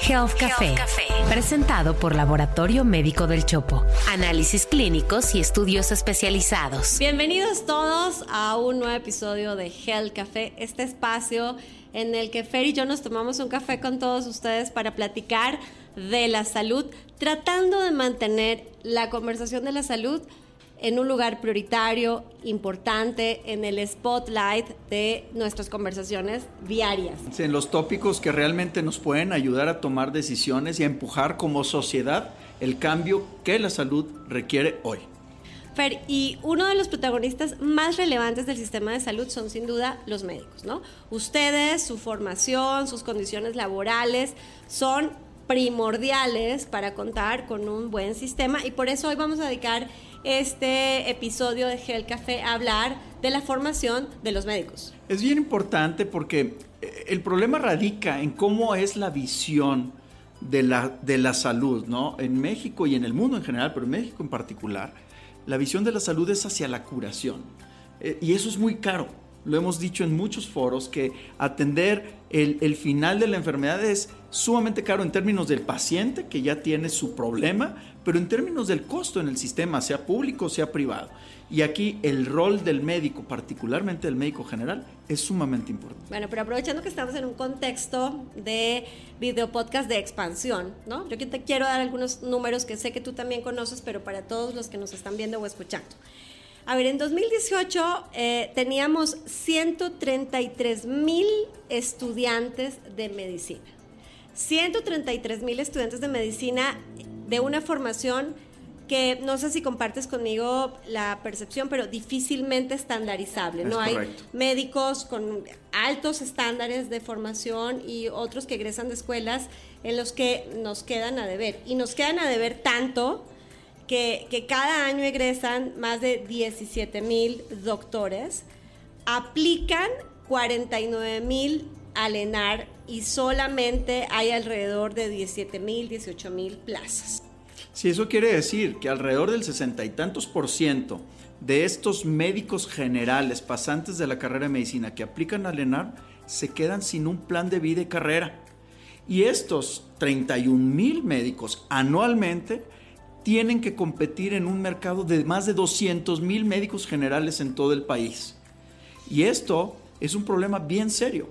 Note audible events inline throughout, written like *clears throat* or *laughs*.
Health Café, presentado por Laboratorio Médico del Chopo. Análisis clínicos y estudios especializados. Bienvenidos todos a un nuevo episodio de Health Café, este espacio en el que Fer y yo nos tomamos un café con todos ustedes para platicar de la salud, tratando de mantener la conversación de la salud en un lugar prioritario, importante, en el spotlight de nuestras conversaciones diarias. En los tópicos que realmente nos pueden ayudar a tomar decisiones y a empujar como sociedad el cambio que la salud requiere hoy. Fer, y uno de los protagonistas más relevantes del sistema de salud son sin duda los médicos, ¿no? Ustedes, su formación, sus condiciones laborales son primordiales para contar con un buen sistema y por eso hoy vamos a dedicar este episodio de Gel Café hablar de la formación de los médicos. Es bien importante porque eh, el problema radica en cómo es la visión de la, de la salud, ¿no? En México y en el mundo en general, pero en México en particular, la visión de la salud es hacia la curación. Eh, y eso es muy caro. Lo hemos dicho en muchos foros que atender el, el final de la enfermedad es sumamente caro en términos del paciente que ya tiene su problema, pero en términos del costo en el sistema, sea público sea privado. Y aquí el rol del médico, particularmente del médico general, es sumamente importante. Bueno, pero aprovechando que estamos en un contexto de video podcast de expansión, ¿no? Yo te quiero dar algunos números que sé que tú también conoces, pero para todos los que nos están viendo o escuchando. A ver, en 2018 eh, teníamos 133 mil estudiantes de medicina. 133 mil estudiantes de medicina de una formación que no sé si compartes conmigo la percepción, pero difícilmente estandarizable. no hay médicos con altos estándares de formación y otros que egresan de escuelas en los que nos quedan a deber. Y nos quedan a deber tanto que, cada año egresan más de 17 mil doctores, aplican 49 mil al ENAR y solamente hay alrededor de 17 mil, 18 mil plazas. Sí, eso quiere decir que alrededor del sesenta y tantos por ciento de estos médicos generales pasantes de la carrera de medicina que aplican al ENAR se quedan sin un plan de vida y carrera. Y estos 31 mil médicos anualmente tienen que competir en un mercado de más de 200 mil médicos generales en todo el país. Y esto es un problema bien serio,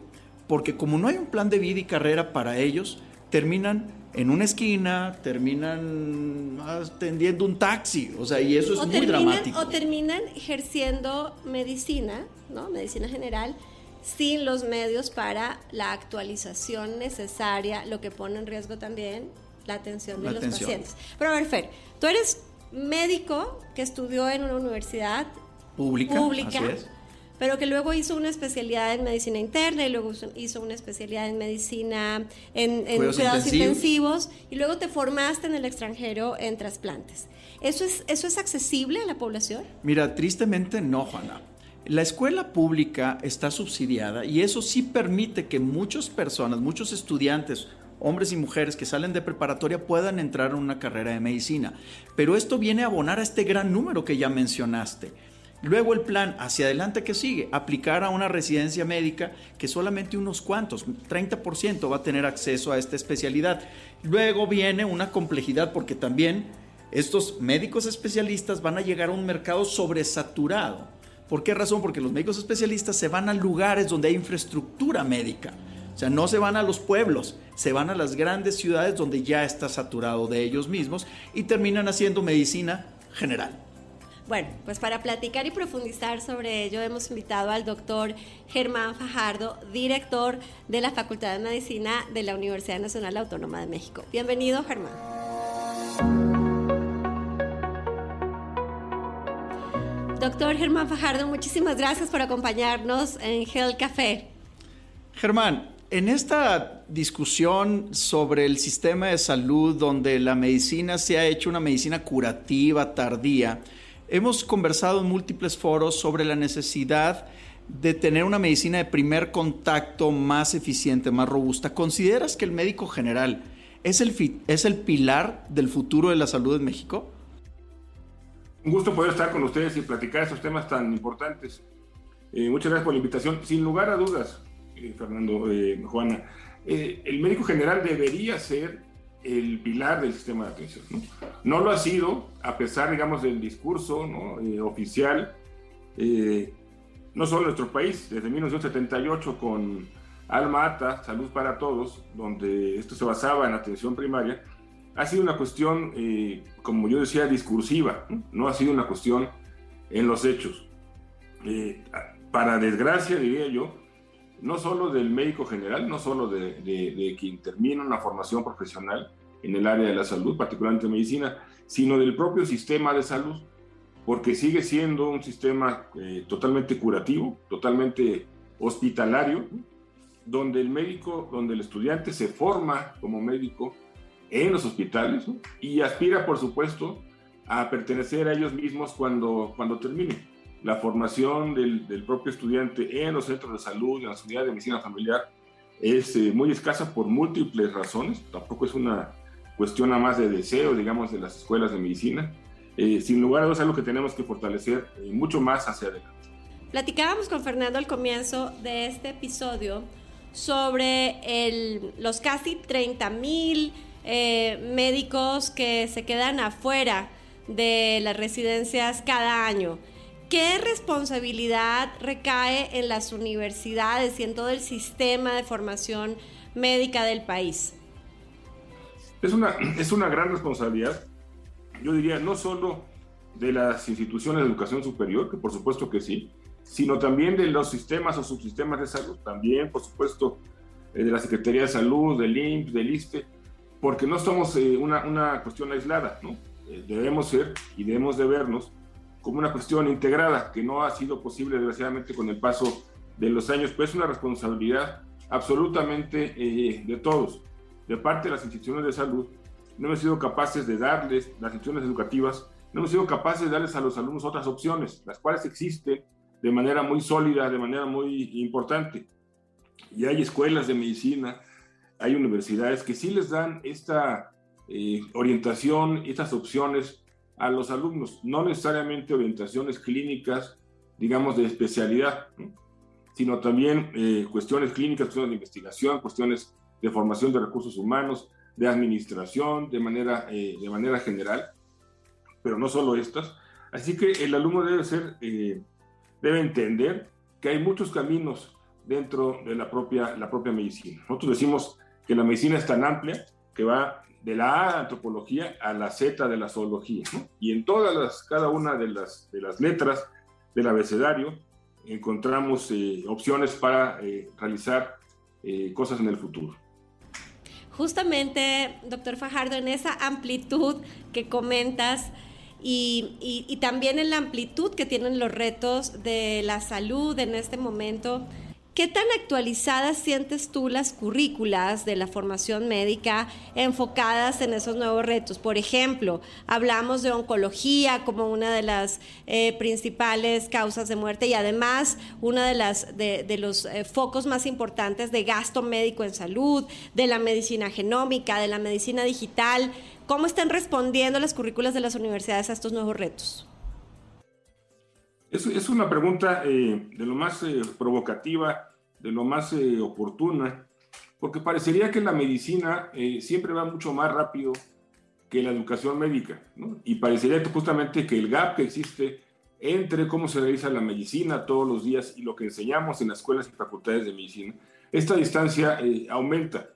porque como no hay un plan de vida y carrera para ellos, terminan en una esquina, terminan atendiendo un taxi, o sea, y eso es muy dramático. O terminan ejerciendo medicina, ¿no? Medicina general, sin los medios para la actualización necesaria, lo que pone en riesgo también la atención de los pacientes. Pero a ver, Fer, tú eres médico que estudió en una universidad pública, pública pero que luego hizo una especialidad en medicina interna y luego hizo una especialidad en medicina en, cuidados, intensivos. y luego te formaste en el extranjero en trasplantes. ¿Eso es, ¿Eso es accesible a la población? Mira, tristemente no, Juana. La escuela pública está subsidiada y eso sí permite que muchas personas, muchos estudiantes, hombres y mujeres que salen de preparatoria puedan entrar en una carrera de medicina. Pero esto viene a abonar a este gran número que ya mencionaste. Luego el plan hacia adelante que sigue, aplicar a una residencia médica que solamente unos cuantos, 30% va a tener acceso a esta especialidad. Luego viene una complejidad porque también estos médicos especialistas van a llegar a un mercado sobresaturado. ¿Por qué razón? Porque los médicos especialistas se van a lugares donde hay infraestructura médica. O sea, no se van a los pueblos, se van a las grandes ciudades donde ya está saturado de ellos mismos y terminan haciendo medicina general. Bueno, pues para platicar y profundizar sobre ello hemos invitado al doctor Germán Fajardo, director de la Facultad de Medicina de la Universidad Nacional Autónoma de México. Bienvenido, Germán. Doctor Germán Fajardo, muchísimas gracias por acompañarnos en Hell Café. Germán, en esta discusión sobre el sistema de salud donde la medicina se ha hecho una medicina curativa tardía, Hemos conversado en múltiples foros sobre la necesidad de tener una medicina de primer contacto más eficiente, más robusta. ¿Consideras que el médico general es el, es el pilar del futuro de la salud en México? Un gusto poder estar con ustedes y platicar estos temas tan importantes. Eh, muchas gracias por la invitación. Sin lugar a dudas, eh, Fernando, eh, Juana, eh, el médico general debería ser el pilar del sistema de atención. No, lo ha sido, a pesar, digamos, del discurso eh, oficial, no solo en nuestro país, desde 1978 con Alma Ata, Salud para Todos, donde esto se basaba en atención primaria, ha sido una cuestión, como yo decía, discursiva, ¿no? ha sido una cuestión en los hechos. para desgracia, diría yo, no solo del médico general, no solo de, quien termina una formación profesional en el área de la salud, particularmente medicina, sino del propio sistema de salud, porque sigue siendo un sistema eh, totalmente curativo, totalmente hospitalario, donde el médico, donde el estudiante se forma como médico en los hospitales y aspira, por supuesto, a pertenecer a ellos mismos cuando, cuando termine la formación del, propio estudiante en los centros de salud, en las unidades de medicina familiar, es eh, muy escasa por múltiples razones. Tampoco es una cuestión a más de deseo, digamos, de las escuelas de medicina. Eh, sin lugar a dudas, es algo que tenemos que fortalecer eh, mucho más hacia adelante. Platicábamos con Fernando al comienzo de este episodio sobre el, los casi 30 mil médicos que se quedan afuera de las residencias cada año. ¿Qué responsabilidad recae en las universidades y en todo el sistema de formación médica del país? Es una, *clears throat* es una gran responsabilidad, yo diría, no solo de las instituciones de educación superior, que por supuesto que sí, sino también de los sistemas o subsistemas de salud, también, por supuesto, eh, de la Secretaría de Salud, del IMSS, del ISTE, porque no somos eh, una, una, cuestión aislada, ¿no? Eh, debemos ser y debemos de vernos como una cuestión integrada, que no ha sido posible desgraciadamente con el paso de los años, pues es una responsabilidad absolutamente eh, de todos, de parte de las instituciones de salud. No hemos sido capaces de darles, las instituciones educativas, no hemos sido capaces de darles a los alumnos otras opciones, las cuales existen de manera muy sólida, de manera muy importante. Y hay escuelas de medicina, hay universidades que sí les dan esta eh, orientación, estas opciones a los alumnos, no necesariamente orientaciones clínicas, digamos, de especialidad, sino también eh, cuestiones clínicas, cuestiones de investigación, cuestiones de formación de recursos humanos, de administración, de manera, eh, de manera general, pero no solo estas. Así que el alumno debe ser, eh, debe entender que hay muchos caminos dentro de la propia, la propia medicina. Nosotros decimos que la medicina es tan amplia que va de la A antropología a la Z de la zoología. Y en todas las, cada una de las, de las letras del abecedario encontramos eh, opciones para eh, realizar eh, cosas en el futuro. Justamente, doctor Fajardo, en esa amplitud que comentas y, y también en la amplitud que tienen los retos de la salud en este momento, ¿Qué tan actualizadas sientes tú las currículas de la formación médica enfocadas en esos nuevos retos? Por ejemplo, hablamos de oncología como una de las eh, principales causas de muerte y además una de, de, los eh, focos más importantes de gasto médico en salud, de la medicina genómica, de la medicina digital. ¿Cómo están respondiendo las currículas de las universidades a estos nuevos retos? Es, una pregunta eh, de lo más eh, provocativa, de lo más eh, oportuna, porque parecería que la medicina siempre va mucho más rápido que la educación médica, ¿no? y parecería justamente que el gap que existe entre cómo se realiza la medicina todos los días y lo que enseñamos en las escuelas y facultades de medicina, esta distancia aumenta.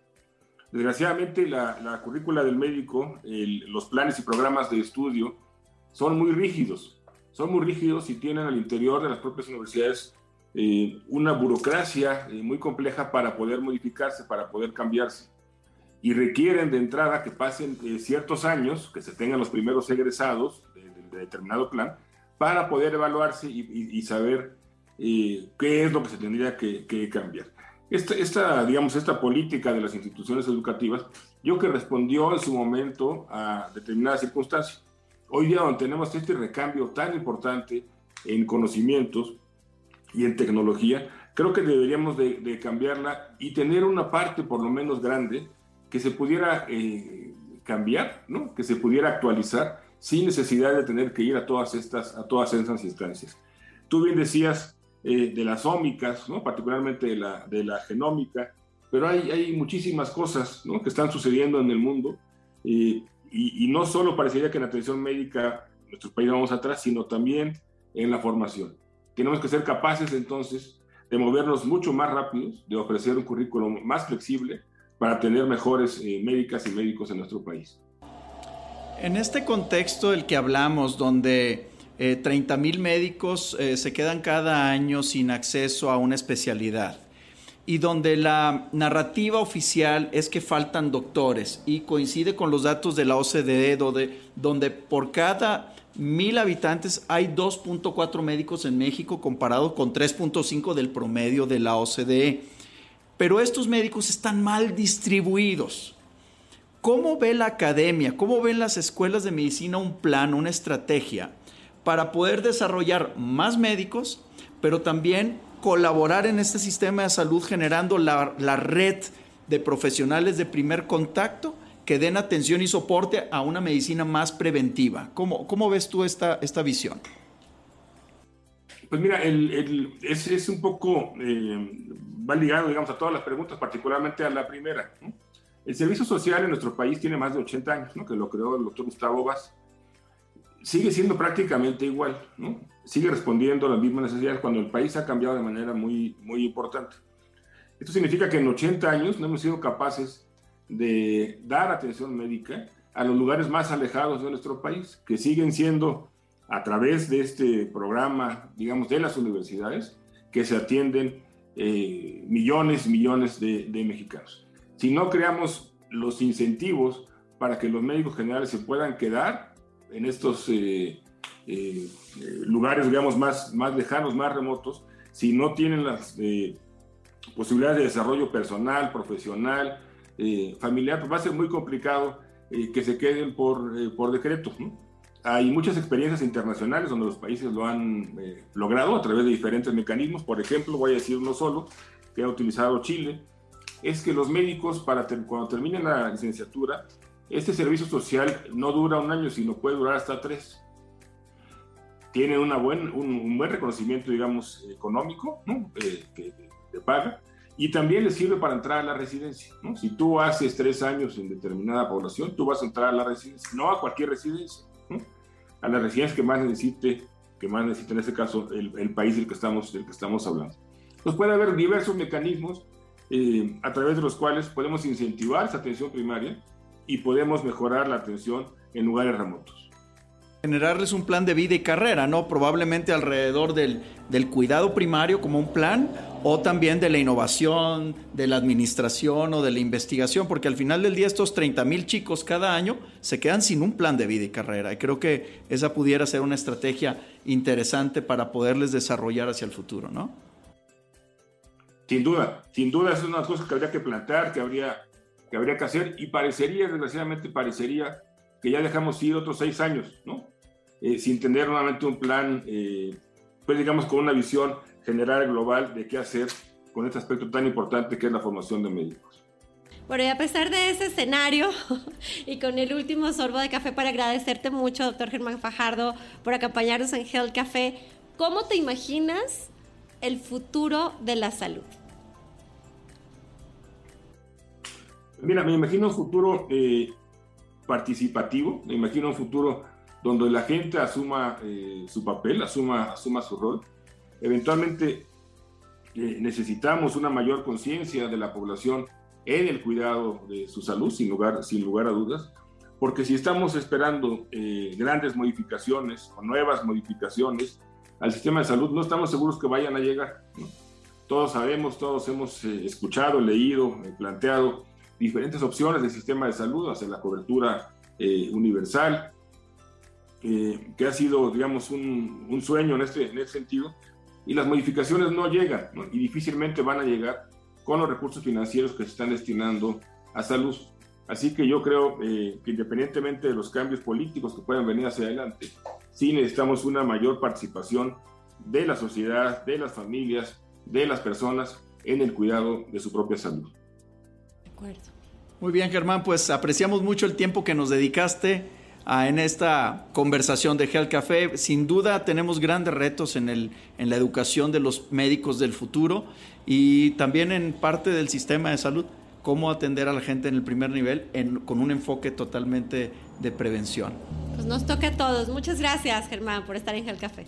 Desgraciadamente, la, la, currícula del médico, los planes y programas de estudio son muy rígidos son muy rígidos y tienen al interior de las propias universidades eh, una burocracia eh, muy compleja para poder modificarse, para poder cambiarse. Y requieren de entrada que pasen eh, ciertos años, que se tengan los primeros egresados de, determinado plan, para poder evaluarse y, saber qué es lo que se tendría que, que cambiar. Esta, esta, digamos, esta política de las instituciones educativas, yo que respondió en su momento a determinadas circunstancias hoy día donde tenemos este recambio tan importante en conocimientos y en tecnología, creo que deberíamos de, cambiarla y tener una parte por lo menos grande que se pudiera eh, cambiar, ¿no? que se pudiera actualizar sin necesidad de tener que ir a todas estas, a todas esas instancias. Tú bien decías eh, de las ómicas, ¿no? particularmente de la, de la genómica, pero hay, hay muchísimas cosas ¿no? que están sucediendo en el mundo y, y, no solo parecería que en atención médica en nuestro país vamos atrás, sino también en la formación. Tenemos que ser capaces entonces de movernos mucho más rápidos, de ofrecer un currículo más flexible para tener mejores eh, médicas y médicos en nuestro país. En este contexto del que hablamos, donde eh, 30 mil médicos eh, se quedan cada año sin acceso a una especialidad, y donde la narrativa oficial es que faltan doctores y coincide con los datos de la OCDE, donde, donde por cada mil habitantes hay 2.4 médicos en México comparado con 3.5 del promedio de la OCDE. Pero estos médicos están mal distribuidos. ¿Cómo ve la academia, cómo ven las escuelas de medicina un plan, una estrategia para poder desarrollar más médicos, pero también colaborar en este sistema de salud generando la, la red de profesionales de primer contacto que den atención y soporte a una medicina más preventiva. ¿Cómo, cómo ves tú esta, esta visión? Pues mira, es, un poco, eh, va ligado, digamos, a todas las preguntas, particularmente a la primera. El servicio social en nuestro país tiene más de 80 años, ¿no? que lo creó el doctor Gustavo Vaz. Sigue siendo prácticamente igual, ¿no? sigue respondiendo a las mismas necesidades cuando el país ha cambiado de manera muy, muy importante. Esto significa que en 80 años no hemos sido capaces de dar atención médica a los lugares más alejados de nuestro país, que siguen siendo a través de este programa, digamos, de las universidades, que se atienden eh, millones y millones de, mexicanos. Si no creamos los incentivos para que los médicos generales se puedan quedar en estos eh, eh, lugares, digamos, más, más lejanos, más remotos, si no tienen las posibilidades de desarrollo personal, profesional, eh, familiar, pues va a ser muy complicado eh, que se queden por, eh, por decreto. Hay muchas experiencias internacionales donde los países lo han logrado a través de diferentes mecanismos. Por ejemplo, voy a decir uno solo, que ha utilizado Chile, es que los médicos, para cuando terminen la licenciatura, este servicio social no dura un año, sino puede durar hasta tres. Tienen una buen, un, buen reconocimiento, digamos, económico, ¿no? que, de paga, y también le sirve para entrar a la residencia. ¿no? Si tú haces tres años en determinada población, tú vas a entrar a la residencia, no a cualquier residencia, a la residencia que más necesite, que más necesite en este caso el, el, país del que estamos, del que estamos hablando. Pues puede haber diversos mecanismos eh, a través de los cuales podemos incentivar esa atención primaria y podemos mejorar la atención en lugares remotos generarles un plan de vida y carrera, ¿no? Probablemente alrededor del, del, cuidado primario como un plan o también de la innovación, de la administración o de la investigación, porque al final del día estos 30 mil chicos cada año se quedan sin un plan de vida y carrera. Y creo que esa pudiera ser una estrategia interesante para poderles desarrollar hacia el futuro, ¿no? Sin duda, sin duda es una cosa que habría que plantear, que habría, que habría que hacer y parecería, desgraciadamente parecería que ya dejamos ir otros seis años, ¿no? Eh, sin tener nuevamente un plan, eh, pues digamos con una visión general global de qué hacer con este aspecto tan importante que es la formación de médicos. Bueno, y a pesar de ese escenario *laughs* y con el último sorbo de café para agradecerte mucho, doctor Germán Fajardo, por acompañarnos en Health Café, ¿cómo te imaginas el futuro de la salud? Mira, me imagino un futuro eh, participativo, me imagino un futuro donde la gente asuma eh, su papel, asuma, asuma su rol. Eventualmente eh, necesitamos una mayor conciencia de la población en el cuidado de su salud, sin lugar, sin lugar a dudas, porque si estamos esperando eh, grandes modificaciones o nuevas modificaciones al sistema de salud, no estamos seguros que vayan a llegar. Todos sabemos, todos hemos escuchado, leído, planteado diferentes opciones del sistema de salud hacia la cobertura eh, universal, eh, que ha sido, digamos, un, un, sueño en este, en este sentido, y las modificaciones no llegan, y difícilmente van a llegar con los recursos financieros que se están destinando a salud. Así que yo creo eh, que independientemente de los cambios políticos que puedan venir hacia adelante, sí necesitamos una mayor participación de la sociedad, de las familias, de las personas en el cuidado de su propia salud. Acuerdo. Muy bien, Germán, pues apreciamos mucho el tiempo que nos dedicaste en esta conversación de Health Café. Sin duda tenemos grandes retos en, el, en la educación de los médicos del futuro y también en parte del sistema de salud cómo atender a la gente en el primer nivel con un enfoque totalmente de prevención. Pues nos toca a todos. Muchas gracias, Germán, por estar en Gel Café.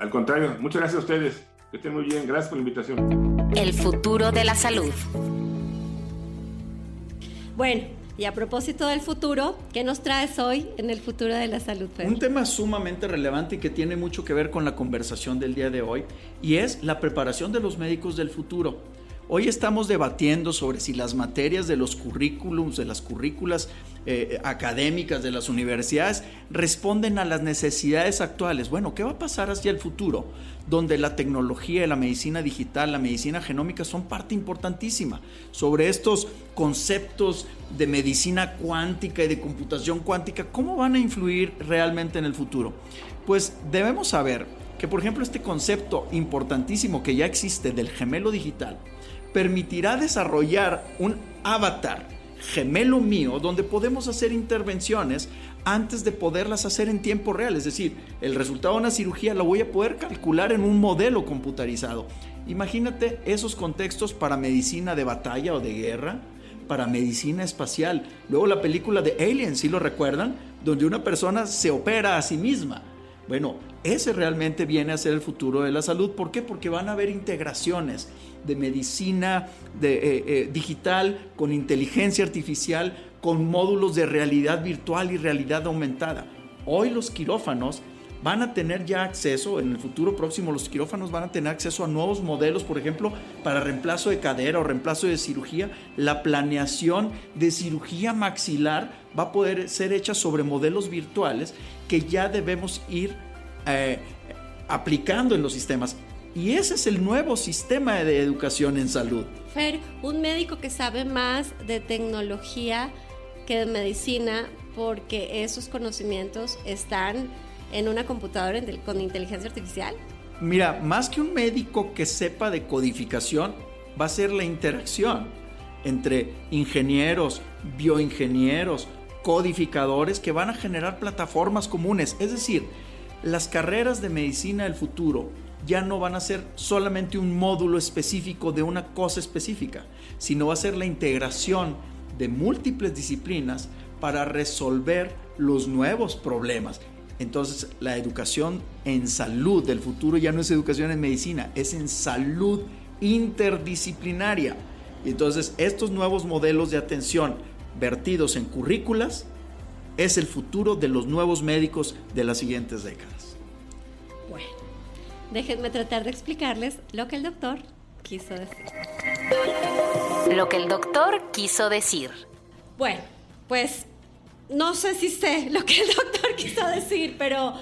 Al contrario, muchas gracias a ustedes. Que estén muy bien. Gracias por la invitación. El futuro de la salud. Bueno, y a propósito del futuro, ¿qué nos traes hoy en el futuro de la salud? Un tema sumamente relevante y que tiene mucho que ver con la conversación del día de hoy y es la preparación de los médicos del futuro. Hoy estamos debatiendo sobre si las materias de los currículums, de las currículas eh, académicas de las universidades responden a las necesidades actuales. Bueno, ¿qué va a pasar hacia el futuro? Donde la tecnología, la medicina digital, la medicina genómica son parte importantísima. Sobre estos conceptos de medicina cuántica y de computación cuántica, ¿cómo van a influir realmente en el futuro? Pues debemos saber que, por ejemplo, este concepto importantísimo que ya existe del gemelo digital, permitirá desarrollar un avatar gemelo mío donde podemos hacer intervenciones antes de poderlas hacer en tiempo real. Es decir, el resultado de una cirugía lo voy a poder calcular en un modelo computarizado. Imagínate esos contextos para medicina de batalla o de guerra, para medicina espacial. Luego la película de Alien, si lo recuerdan, donde una persona se opera a sí misma. Bueno, ese realmente viene a ser el futuro de la salud. ¿Por qué? Porque van a haber integraciones de medicina de, eh, eh, digital, con inteligencia artificial, con módulos de realidad virtual y realidad aumentada. Hoy los quirófanos van a tener ya acceso, en el futuro próximo los quirófanos van a tener acceso a nuevos modelos, por ejemplo, para reemplazo de cadera o reemplazo de cirugía. La planeación de cirugía maxilar va a poder ser hecha sobre modelos virtuales que ya debemos ir eh, aplicando en los sistemas. Y ese es el nuevo sistema de educación en salud. Fer, un médico que sabe más de tecnología que de medicina porque esos conocimientos están en una computadora con inteligencia artificial. Mira, más que un médico que sepa de codificación, va a ser la interacción entre ingenieros, bioingenieros, codificadores que van a generar plataformas comunes. Es decir, las carreras de medicina del futuro ya no van a ser solamente un módulo específico de una cosa específica, sino va a ser la integración de múltiples disciplinas para resolver los nuevos problemas. Entonces, la educación en salud del futuro ya no es educación en medicina, es en salud interdisciplinaria. Y entonces, estos nuevos modelos de atención vertidos en currículas es el futuro de los nuevos médicos de las siguientes décadas. Déjenme tratar de explicarles lo que el doctor quiso decir. Lo que el doctor quiso decir. Bueno, pues no sé si sé lo que el doctor *laughs* quiso decir, pero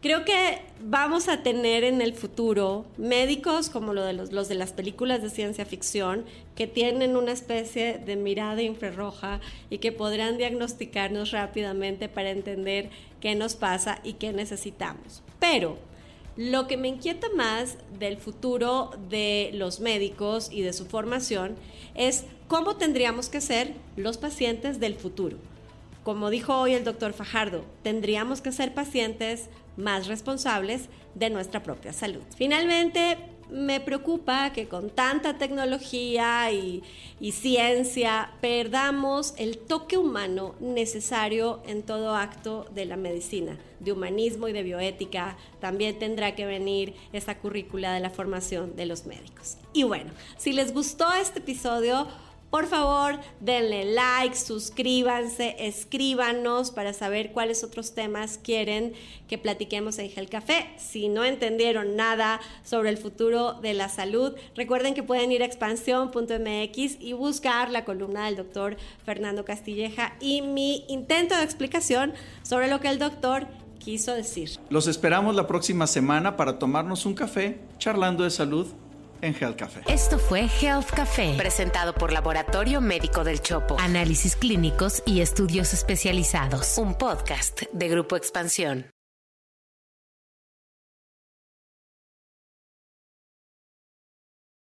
creo que vamos a tener en el futuro médicos como lo de los, los, de las películas de ciencia ficción que tienen una especie de mirada infrarroja y que podrán diagnosticarnos rápidamente para entender qué nos pasa y qué necesitamos. Pero lo que me inquieta más del futuro de los médicos y de su formación es cómo tendríamos que ser los pacientes del futuro. Como dijo hoy el doctor Fajardo, tendríamos que ser pacientes más responsables de nuestra propia salud. Finalmente, me preocupa que con tanta tecnología y, ciencia perdamos el toque humano necesario en todo acto de la medicina, de humanismo y de bioética. También tendrá que venir esta currícula de la formación de los médicos. Y bueno, si les gustó este episodio, por favor, denle like, suscríbanse, escríbanos para saber cuáles otros temas quieren que platiquemos en Gel Café. Si no entendieron nada sobre el futuro de la salud, recuerden que pueden ir a expansión.mx y buscar la columna del doctor Fernando Castilleja y mi intento de explicación sobre lo que el doctor quiso decir. Los esperamos la próxima semana para tomarnos un café charlando de salud en Health Café. Esto fue Health Café, presentado por Laboratorio Médico del Chopo. Análisis clínicos y estudios especializados. Un podcast de Grupo Expansión.